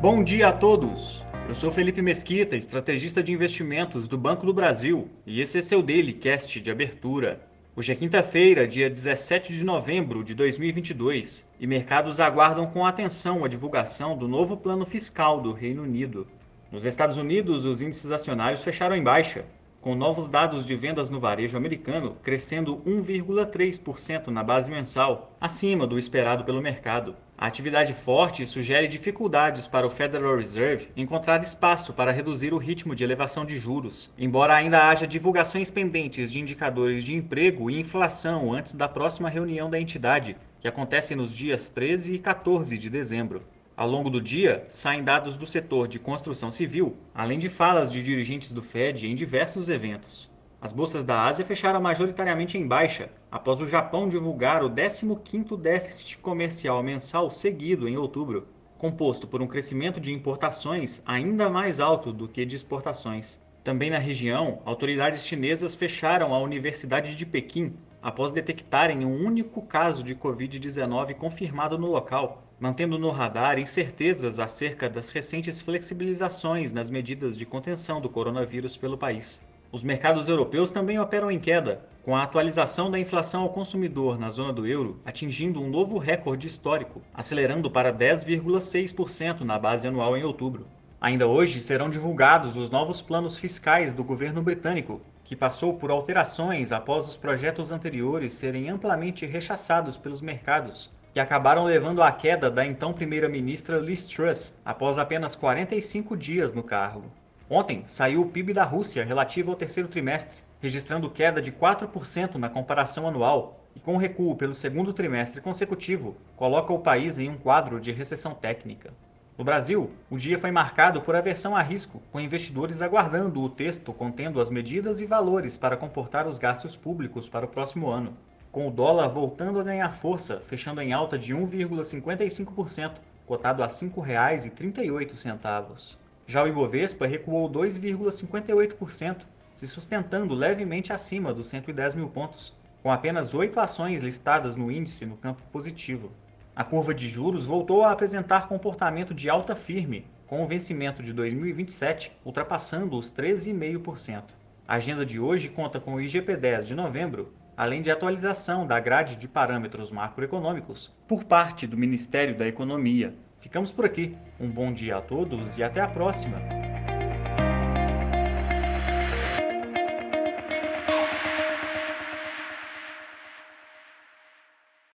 Bom dia a todos! Eu sou Felipe Mesquita, estrategista de investimentos do Banco do Brasil, e esse é seu Daily Cast de abertura. Hoje é quinta-feira, dia 17 de novembro de 2022, e mercados aguardam com atenção a divulgação do novo plano fiscal do Reino Unido. Nos Estados Unidos, os índices acionários fecharam em baixa, com novos dados de vendas no varejo americano crescendo 1,3% na base mensal, acima do esperado pelo mercado. A atividade forte sugere dificuldades para o Federal Reserve encontrar espaço para reduzir o ritmo de elevação de juros, embora ainda haja divulgações pendentes de indicadores de emprego e inflação antes da próxima reunião da entidade, que acontece nos dias 13 e 14 de dezembro. Ao longo do dia, saem dados do setor de construção civil, além de falas de dirigentes do Fed em diversos eventos. As bolsas da Ásia fecharam majoritariamente em baixa, após o Japão divulgar o 15º déficit comercial mensal seguido em outubro, composto por um crescimento de importações ainda mais alto do que de exportações. Também na região, autoridades chinesas fecharam a Universidade de Pequim após detectarem um único caso de Covid-19 confirmado no local, mantendo no radar incertezas acerca das recentes flexibilizações nas medidas de contenção do coronavírus pelo país. Os mercados europeus também operam em queda, com a atualização da inflação ao consumidor na zona do euro atingindo um novo recorde histórico, acelerando para 10,6% na base anual em outubro. Ainda hoje serão divulgados os novos planos fiscais do governo britânico, que passou por alterações após os projetos anteriores serem amplamente rechaçados pelos mercados, que acabaram levando à queda da então primeira-ministra Liz Truss após apenas 45 dias no cargo. Ontem saiu o PIB da Rússia relativo ao terceiro trimestre, registrando queda de 4% na comparação anual e com recuo pelo segundo trimestre consecutivo, coloca o país em um quadro de recessão técnica. No Brasil, o dia foi marcado por aversão a risco, com investidores aguardando o texto contendo as medidas e valores para comportar os gastos públicos para o próximo ano com o dólar voltando a ganhar força, fechando em alta de 1,55%, cotado a R$ 5,38. Já o Ibovespa recuou 2,58%, se sustentando levemente acima dos 110 mil pontos, com apenas oito ações listadas no índice no campo positivo. A curva de juros voltou a apresentar comportamento de alta firme, com o vencimento de 2027 ultrapassando os 13,5%. A agenda de hoje conta com o IGP-10 de novembro, além de atualização da grade de parâmetros macroeconômicos por parte do Ministério da Economia. Ficamos por aqui. Um bom dia a todos e até a próxima!